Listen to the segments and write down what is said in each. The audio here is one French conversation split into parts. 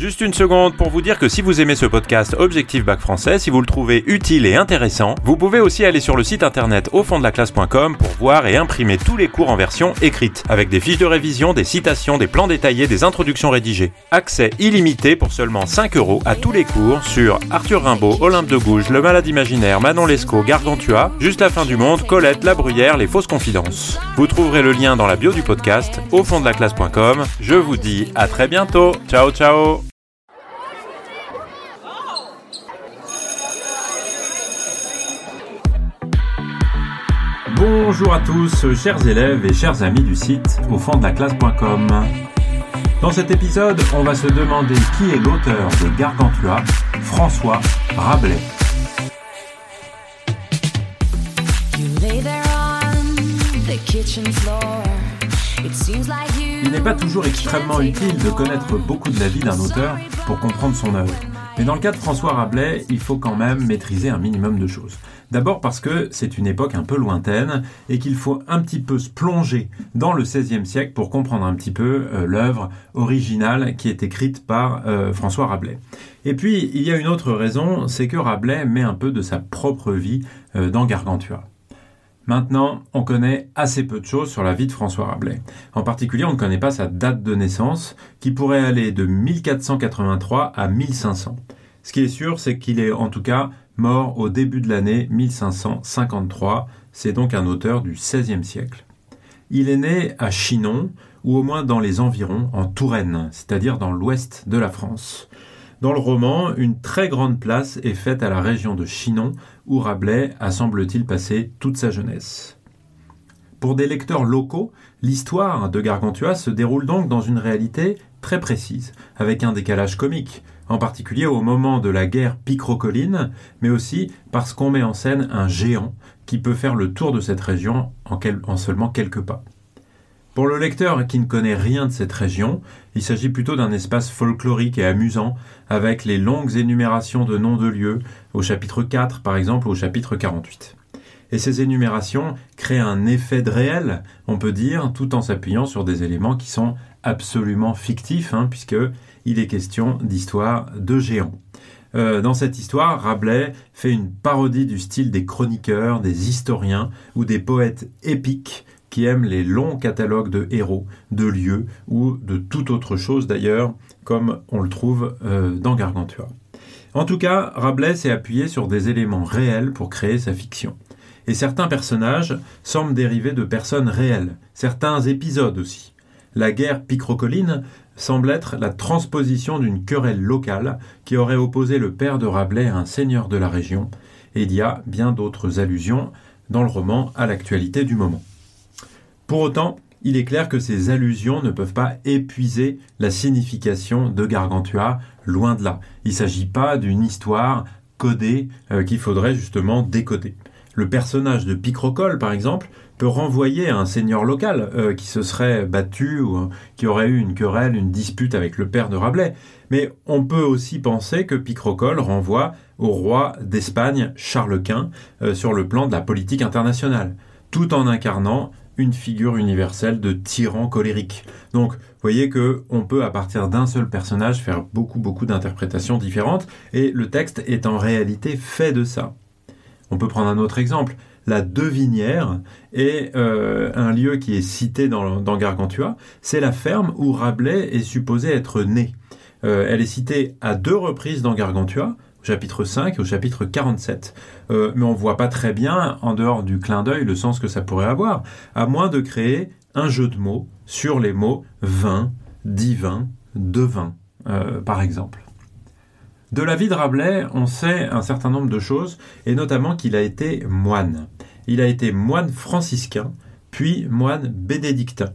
Juste une seconde pour vous dire que si vous aimez ce podcast Objectif Bac Français, si vous le trouvez utile et intéressant, vous pouvez aussi aller sur le site internet au fond de la classe.com pour voir et imprimer tous les cours en version écrite, avec des fiches de révision, des citations, des plans détaillés, des introductions rédigées. Accès illimité pour seulement 5 euros à tous les cours sur Arthur Rimbaud, Olympe de Gouges, Le Malade Imaginaire, Manon Lescaut, Gargantua, Juste la fin du monde, Colette, La Bruyère, Les Fausses Confidences. Vous trouverez le lien dans la bio du podcast au fond de la classe.com. Je vous dis à très bientôt. Ciao ciao Bonjour à tous, chers élèves et chers amis du site au fond de la classe.com. Dans cet épisode, on va se demander qui est l'auteur de Gargantua, François Rabelais. Il n'est pas toujours extrêmement utile de connaître beaucoup de la vie d'un auteur pour comprendre son œuvre. Mais dans le cas de François Rabelais, il faut quand même maîtriser un minimum de choses. D'abord parce que c'est une époque un peu lointaine et qu'il faut un petit peu se plonger dans le XVIe siècle pour comprendre un petit peu euh, l'œuvre originale qui est écrite par euh, François Rabelais. Et puis, il y a une autre raison, c'est que Rabelais met un peu de sa propre vie euh, dans Gargantua. Maintenant, on connaît assez peu de choses sur la vie de François Rabelais. En particulier, on ne connaît pas sa date de naissance, qui pourrait aller de 1483 à 1500. Ce qui est sûr, c'est qu'il est en tout cas mort au début de l'année 1553. C'est donc un auteur du XVIe siècle. Il est né à Chinon, ou au moins dans les environs, en Touraine, c'est-à-dire dans l'ouest de la France. Dans le roman, une très grande place est faite à la région de Chinon, où Rabelais a semble-t-il passé toute sa jeunesse. Pour des lecteurs locaux, l'histoire de Gargantua se déroule donc dans une réalité très précise, avec un décalage comique, en particulier au moment de la guerre picrocoline, mais aussi parce qu'on met en scène un géant qui peut faire le tour de cette région en seulement quelques pas. Pour le lecteur qui ne connaît rien de cette région, il s'agit plutôt d'un espace folklorique et amusant, avec les longues énumérations de noms de lieux, au chapitre 4 par exemple, ou au chapitre 48. Et ces énumérations créent un effet de réel, on peut dire, tout en s'appuyant sur des éléments qui sont absolument fictifs, hein, puisqu'il est question d'histoire de géants. Euh, dans cette histoire, Rabelais fait une parodie du style des chroniqueurs, des historiens ou des poètes épiques qui aiment les longs catalogues de héros, de lieux ou de toute autre chose d'ailleurs, comme on le trouve euh, dans Gargantua. En tout cas, Rabelais s'est appuyé sur des éléments réels pour créer sa fiction. Et certains personnages semblent dériver de personnes réelles, certains épisodes aussi. La guerre picrocoline semble être la transposition d'une querelle locale qui aurait opposé le père de Rabelais à un seigneur de la région, et il y a bien d'autres allusions dans le roman à l'actualité du moment. Pour autant, il est clair que ces allusions ne peuvent pas épuiser la signification de Gargantua, loin de là. Il ne s'agit pas d'une histoire codée euh, qu'il faudrait justement décoder. Le personnage de Picrocole, par exemple, peut renvoyer à un seigneur local euh, qui se serait battu ou euh, qui aurait eu une querelle, une dispute avec le père de Rabelais. Mais on peut aussi penser que Picrocole renvoie au roi d'Espagne Charles Quint sur le plan de la politique internationale, tout en incarnant une figure universelle de tyran colérique. Donc, vous voyez que on peut à partir d'un seul personnage faire beaucoup beaucoup d'interprétations différentes et le texte est en réalité fait de ça. On peut prendre un autre exemple. La Devinière est euh, un lieu qui est cité dans, Gargantua. C'est la ferme où Rabelais est supposé être né. Euh, elle est citée à deux reprises dans Gargantua au chapitre 5 et au chapitre 47. Euh, mais on ne voit pas très bien, en dehors du clin d'œil, le sens que ça pourrait avoir, à moins de créer un jeu de mots sur les mots vin, divin, devin, euh, par exemple. De la vie de Rabelais, on sait un certain nombre de choses, et notamment qu'il a été moine. Il a été moine franciscain, puis moine bénédictin.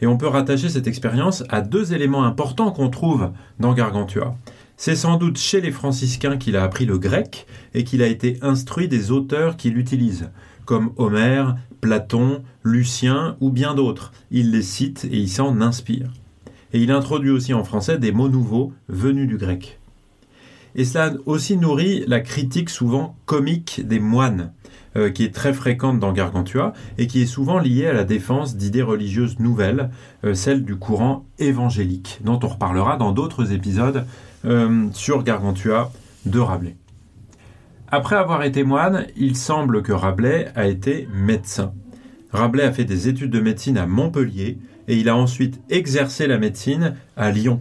Et on peut rattacher cette expérience à deux éléments importants qu'on trouve dans Gargantua. C'est sans doute chez les franciscains qu'il a appris le grec et qu'il a été instruit des auteurs qu'il utilise, comme Homère, Platon, Lucien ou bien d'autres. Il les cite et il s'en inspire. Et il introduit aussi en français des mots nouveaux venus du grec. Et cela aussi nourrit la critique souvent comique des moines, euh, qui est très fréquente dans Gargantua et qui est souvent liée à la défense d'idées religieuses nouvelles, euh, celles du courant évangélique, dont on reparlera dans d'autres épisodes euh, sur Gargantua de Rabelais. Après avoir été moine, il semble que Rabelais a été médecin. Rabelais a fait des études de médecine à Montpellier et il a ensuite exercé la médecine à Lyon.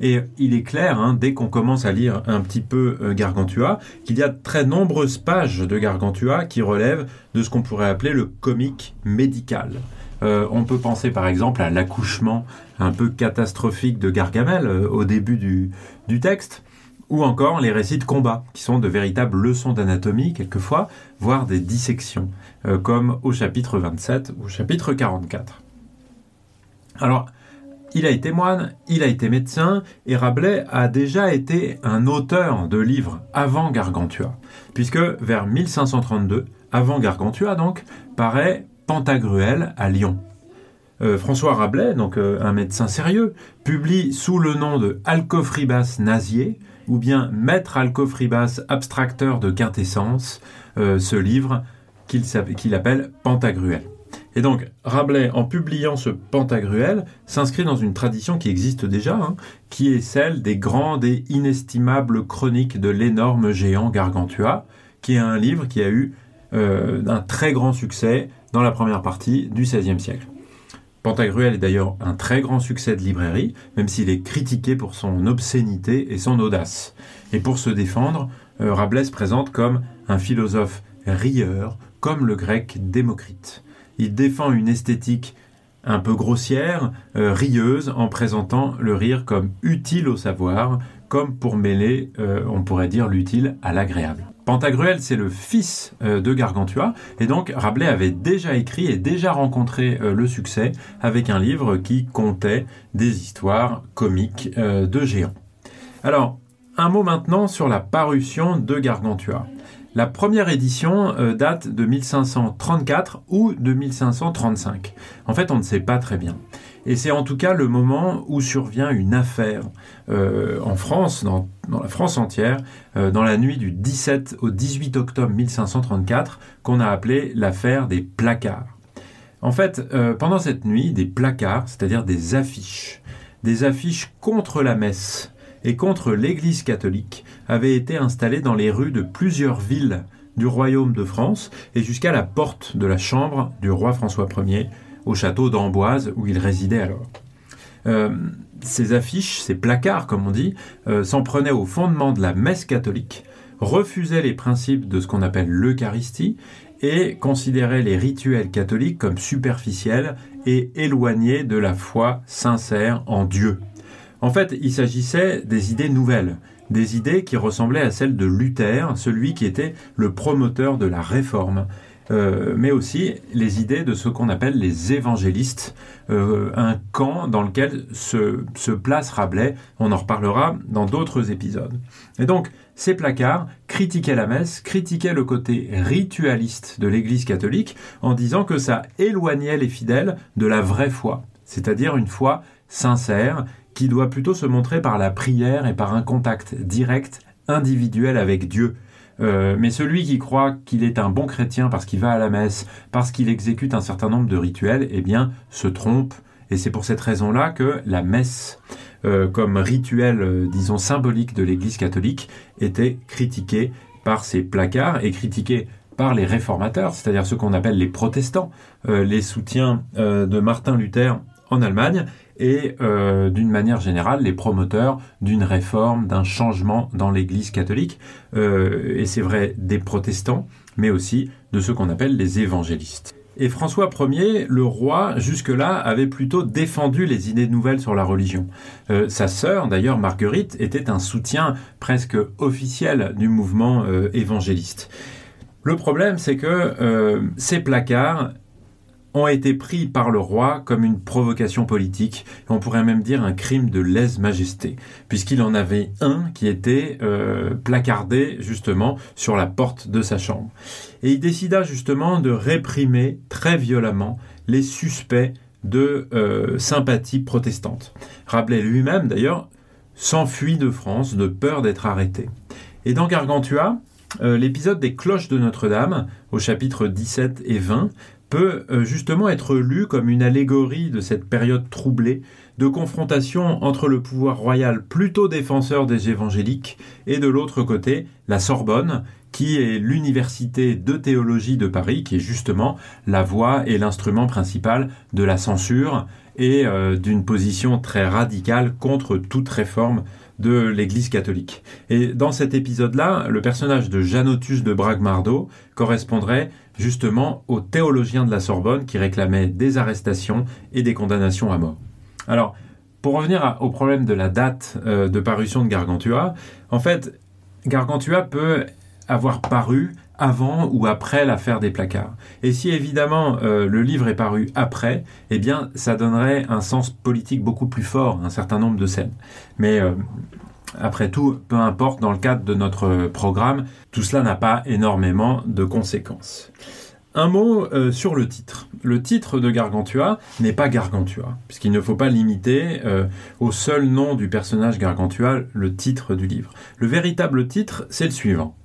Et il est clair, hein, dès qu'on commence à lire un petit peu euh, Gargantua, qu'il y a très nombreuses pages de Gargantua qui relèvent de ce qu'on pourrait appeler le comique médical. Euh, on peut penser par exemple à l'accouchement un peu catastrophique de Gargamel euh, au début du, texte, ou encore les récits de combat, qui sont de véritables leçons d'anatomie quelquefois, voire des dissections, comme au chapitre 27 ou au chapitre 44. Alors, il a été moine, il a été médecin, et Rabelais a déjà été un auteur de livres avant Gargantua, puisque vers 1532, avant Gargantua donc, paraît Pantagruel à Lyon. Euh, François Rabelais, donc euh, un médecin sérieux, publie sous le nom de Alcofribas Nazier, ou bien Maître Alcofribas abstracteur de quintessence, euh, ce livre qu'il appelle Pantagruel. Et donc, Rabelais, en publiant ce Pantagruel, s'inscrit dans une tradition qui existe déjà, hein, qui est celle des grandes et inestimables chroniques de l'énorme géant Gargantua, qui est un livre qui a eu un très grand succès dans la première partie du XVIe siècle. Pantagruel est d'ailleurs un très grand succès de librairie, même s'il est critiqué pour son obscénité et son audace. Et pour se défendre, euh, Rabelais se présente comme un philosophe rieur, comme le grec Démocrite il défend une esthétique un peu grossière, euh, rieuse, en présentant le rire comme utile au savoir, comme pour mêler, euh, on pourrait dire, l'utile à l'agréable. Pantagruel, c'est le fils euh, de Gargantua, et donc Rabelais avait déjà écrit et déjà rencontré le succès avec un livre qui comptait des histoires comiques de géants. Alors, un mot maintenant sur la parution de Gargantua. La première édition euh, date de 1534 ou de 1535. En fait, on ne sait pas très bien. Et c'est en tout cas le moment où survient une affaire euh, en France, dans, la France entière, euh, dans la nuit du 17 au 18 octobre 1534, qu'on a appelé l'affaire des placards. En fait, pendant cette nuit, des placards, c'est-à-dire des affiches, des affiches contre la messe, et contre l'Église catholique avait été installée dans les rues de plusieurs villes du royaume de France et jusqu'à la porte de la chambre du roi François Ier au château d'Amboise où il résidait alors. Euh, ces affiches, ces placards comme on dit, euh, s'en prenaient au fondement de la messe catholique, refusaient les principes de ce qu'on appelle l'Eucharistie et considéraient les rituels catholiques comme superficiels et éloignés de la foi sincère en Dieu. En fait, il s'agissait des idées nouvelles, des idées qui ressemblaient à celles de Luther, celui qui était le promoteur de la réforme, euh, mais aussi les idées de ce qu'on appelle les évangélistes, euh, un camp dans lequel se, se, place Rabelais. On en reparlera dans d'autres épisodes. Et donc, ces placards critiquaient la messe, critiquaient le côté ritualiste de l'Église catholique, en disant que ça éloignait les fidèles de la vraie foi, c'est-à-dire une foi sincère qui doit plutôt se montrer par la prière et par un contact direct, individuel avec Dieu. Euh, mais celui qui croit qu'il est un bon chrétien parce qu'il va à la messe, parce qu'il exécute un certain nombre de rituels, eh bien, se trompe. Et c'est pour cette raison-là que la messe, euh, comme rituel, euh, disons, symbolique de l'Église catholique, était critiquée par ces placards et critiquée par les réformateurs, c'est-à-dire ceux qu'on appelle les protestants, les soutiens de Martin Luther en Allemagne, et euh, d'une manière générale les promoteurs d'une réforme, d'un changement dans l'Église catholique, euh, et c'est vrai des protestants, mais aussi de ceux qu'on appelle les évangélistes. Et François Ier, le roi, jusque-là, avait plutôt défendu les idées nouvelles sur la religion. Euh, sa sœur, d'ailleurs Marguerite, était un soutien presque officiel du mouvement évangéliste. Le problème, c'est que ces placards ont été pris par le roi comme une provocation politique, on pourrait même dire un crime de lèse-majesté, puisqu'il en avait un qui était euh, placardé justement sur la porte de sa chambre. Et il décida justement de réprimer très violemment les suspects de euh, sympathie protestante. Rabelais lui-même, d'ailleurs, s'enfuit de France de peur d'être arrêté. Et dans Gargantua, euh, l'épisode des cloches de Notre-Dame, au chapitre 17 et 20, peut euh, justement être lu comme une allégorie de cette période troublée de confrontation entre le pouvoir royal plutôt défenseur des évangéliques et de l'autre côté la Sorbonne qui est l'université de théologie de Paris, qui est justement la voie et l'instrument principal de la censure et euh, d'une position très radicale contre toute réforme de l'Église catholique. Et dans cet épisode-là, le personnage de Janotus de Bragmardo correspondrait justement aux théologiens de la Sorbonne qui réclamaient des arrestations et des condamnations à mort. Alors, pour revenir au problème de la date euh, de parution de Gargantua, en fait, Gargantua peut avoir paru avant ou après l'affaire des placards. Et si évidemment euh, le livre est paru après, eh bien ça donnerait un sens politique beaucoup plus fort un certain nombre de scènes. Mais euh, après tout, peu importe, dans le cadre de notre programme, tout cela n'a pas énormément de conséquences. Un mot euh, sur le titre. Le titre de Gargantua n'est pas Gargantua, puisqu'il ne faut pas limiter au seul nom du personnage Gargantua le titre du livre. Le véritable titre, c'est le suivant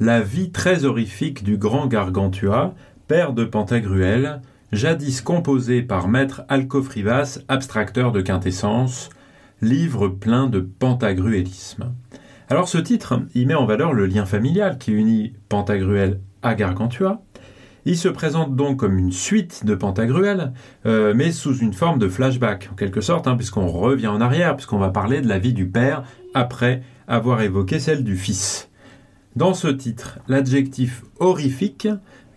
la vie très horrifique du grand Gargantua, père de Pantagruel, jadis composé par maître Alcofrivas, abstracteur de quintessence, livre plein de pantagruélisme. Alors ce titre, il met en valeur le lien familial qui unit Pantagruel à Gargantua. Il se présente donc comme une suite de Pantagruel, euh, mais sous une forme de flashback, en quelque sorte, hein, puisqu'on revient en arrière, puisqu'on va parler de la vie du père après avoir évoqué celle du fils. Dans ce titre, l'adjectif horrifique,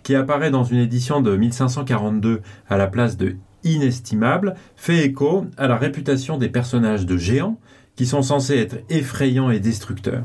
qui apparaît dans une édition de 1542 à la place de inestimable, fait écho à la réputation des personnages de géants qui sont censés être effrayants et destructeurs.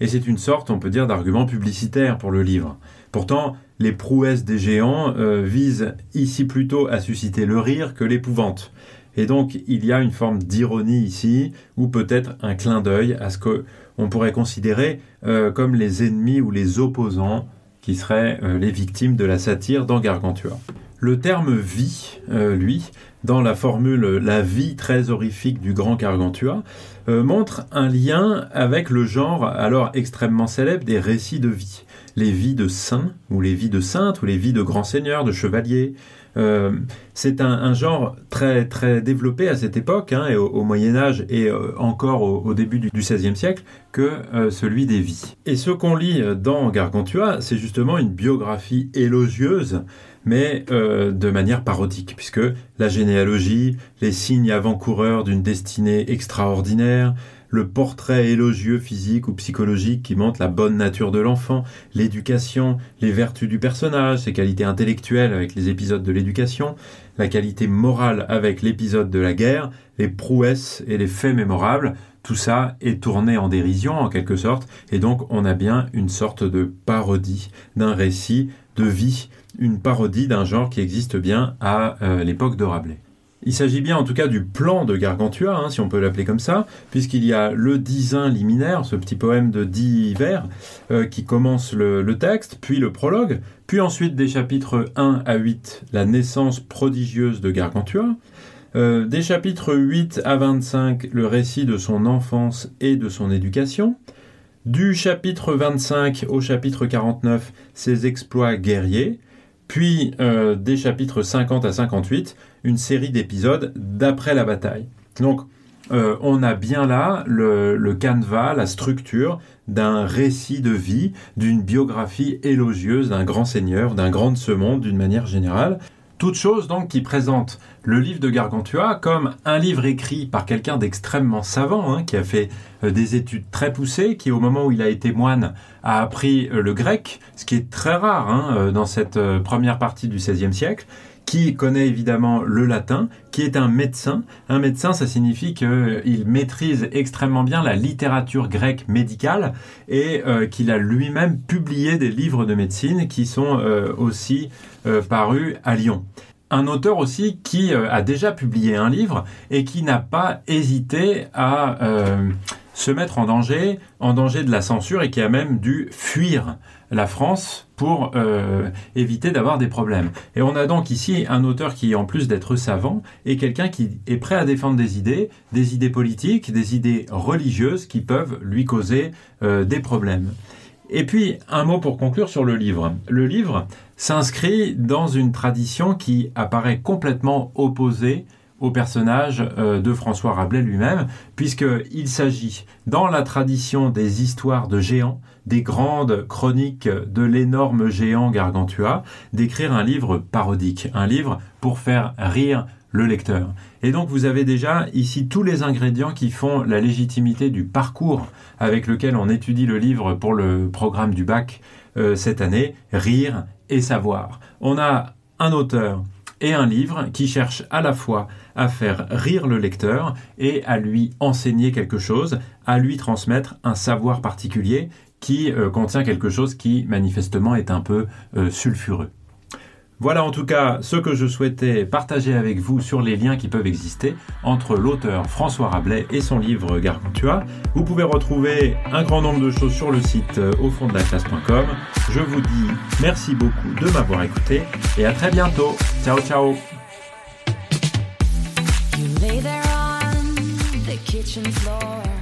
Et c'est une sorte, on peut dire, d'argument publicitaire pour le livre. Pourtant, les prouesses des géants euh, visent ici plutôt à susciter le rire que l'épouvante. Et donc, il y a une forme d'ironie ici, ou peut-être un clin d'œil à ce que on pourrait considérer euh, comme les ennemis ou les opposants qui seraient euh, les victimes de la satire dans Gargantua. Le terme vie, euh, lui, dans la formule la vie très horrifique du grand Gargantua, montre un lien avec le genre alors extrêmement célèbre des récits de vie. Les vies de saints, ou les vies de saintes, ou les vies de grands seigneurs, de chevaliers, euh, c'est un, genre très très développé à cette époque, hein, au, Moyen Âge et euh, encore au, début du XVIe siècle, que euh, celui des vies. Et ce qu'on lit dans Gargantua, c'est justement une biographie élogieuse, mais de manière parodique, puisque la généalogie, les signes avant-coureurs d'une destinée extraordinaire, le portrait élogieux physique ou psychologique qui montre la bonne nature de l'enfant, l'éducation, les vertus du personnage, ses qualités intellectuelles avec les épisodes de l'éducation, la qualité morale avec l'épisode de la guerre, les prouesses et les faits mémorables, tout ça est tourné en dérision en quelque sorte, et donc on a bien une sorte de parodie d'un récit de vie, une parodie d'un genre qui existe bien à euh, l'époque de Rabelais. Il s'agit bien en tout cas du plan de Gargantua, hein, si on peut l'appeler comme ça, puisqu'il y a le disin liminaire, ce petit poème de dix vers, euh, qui commence le, texte, puis le prologue, puis ensuite des chapitres 1 à 8, la naissance prodigieuse de Gargantua, euh, des chapitres 8 à 25, le récit de son enfance et de son éducation, du chapitre 25 au chapitre 49, ses exploits guerriers, puis euh, des chapitres 50 à 58, une série d'épisodes d'après la bataille. Donc euh, on a bien là le, le canevas, la structure d'un récit de vie, d'une biographie élogieuse d'un grand seigneur, d'un grand de ce monde d'une manière générale. Toute chose donc qui présente le livre de Gargantua comme un livre écrit par quelqu'un d'extrêmement savant, hein, qui a fait euh, des études très poussées, qui au moment où il a été moine a appris euh, le grec, ce qui est très rare hein, euh, dans cette première partie du XVIe siècle, qui connaît évidemment le latin, qui est un médecin. Un médecin, ça signifie qu'il maîtrise extrêmement bien la littérature grecque médicale et qu'il a lui-même publié des livres de médecine qui sont aussi parus à Lyon un auteur aussi qui euh, a déjà publié un livre et qui n'a pas hésité à, euh, se mettre en danger, en danger de la censure et qui a même dû fuir la France pour euh, éviter d'avoir des problèmes. Et on a donc ici un auteur qui, en plus d'être savant, est quelqu'un qui est prêt à défendre des idées, des idées politiques, des idées religieuses qui peuvent lui causer euh, des problèmes. Et puis, un mot pour conclure sur le livre. Le livre s'inscrit dans une tradition qui apparaît complètement opposée au personnage euh, de François Rabelais lui-même, puisqu'il s'agit, dans la tradition des histoires de géants, des grandes chroniques de l'énorme géant Gargantua, d'écrire un livre parodique, un livre pour faire rire le lecteur. Et donc vous avez déjà ici tous les ingrédients qui font la légitimité du parcours avec lequel on étudie le livre pour le programme du bac euh, cette année, rire et savoir. On a un auteur et un livre qui cherche à la fois à faire rire le lecteur et à lui enseigner quelque chose, à lui transmettre un savoir particulier qui euh, contient quelque chose qui manifestement est un peu euh, sulfureux. Voilà en tout cas ce que je souhaitais partager avec vous sur les liens qui peuvent exister entre l'auteur François Rabelais et son livre Gargantua. Vous pouvez retrouver un grand nombre de choses sur le site euh, au fond de la classe.com. Je vous dis merci beaucoup de m'avoir écouté et à très bientôt. Ciao ciao. You lay there on the kitchen floor.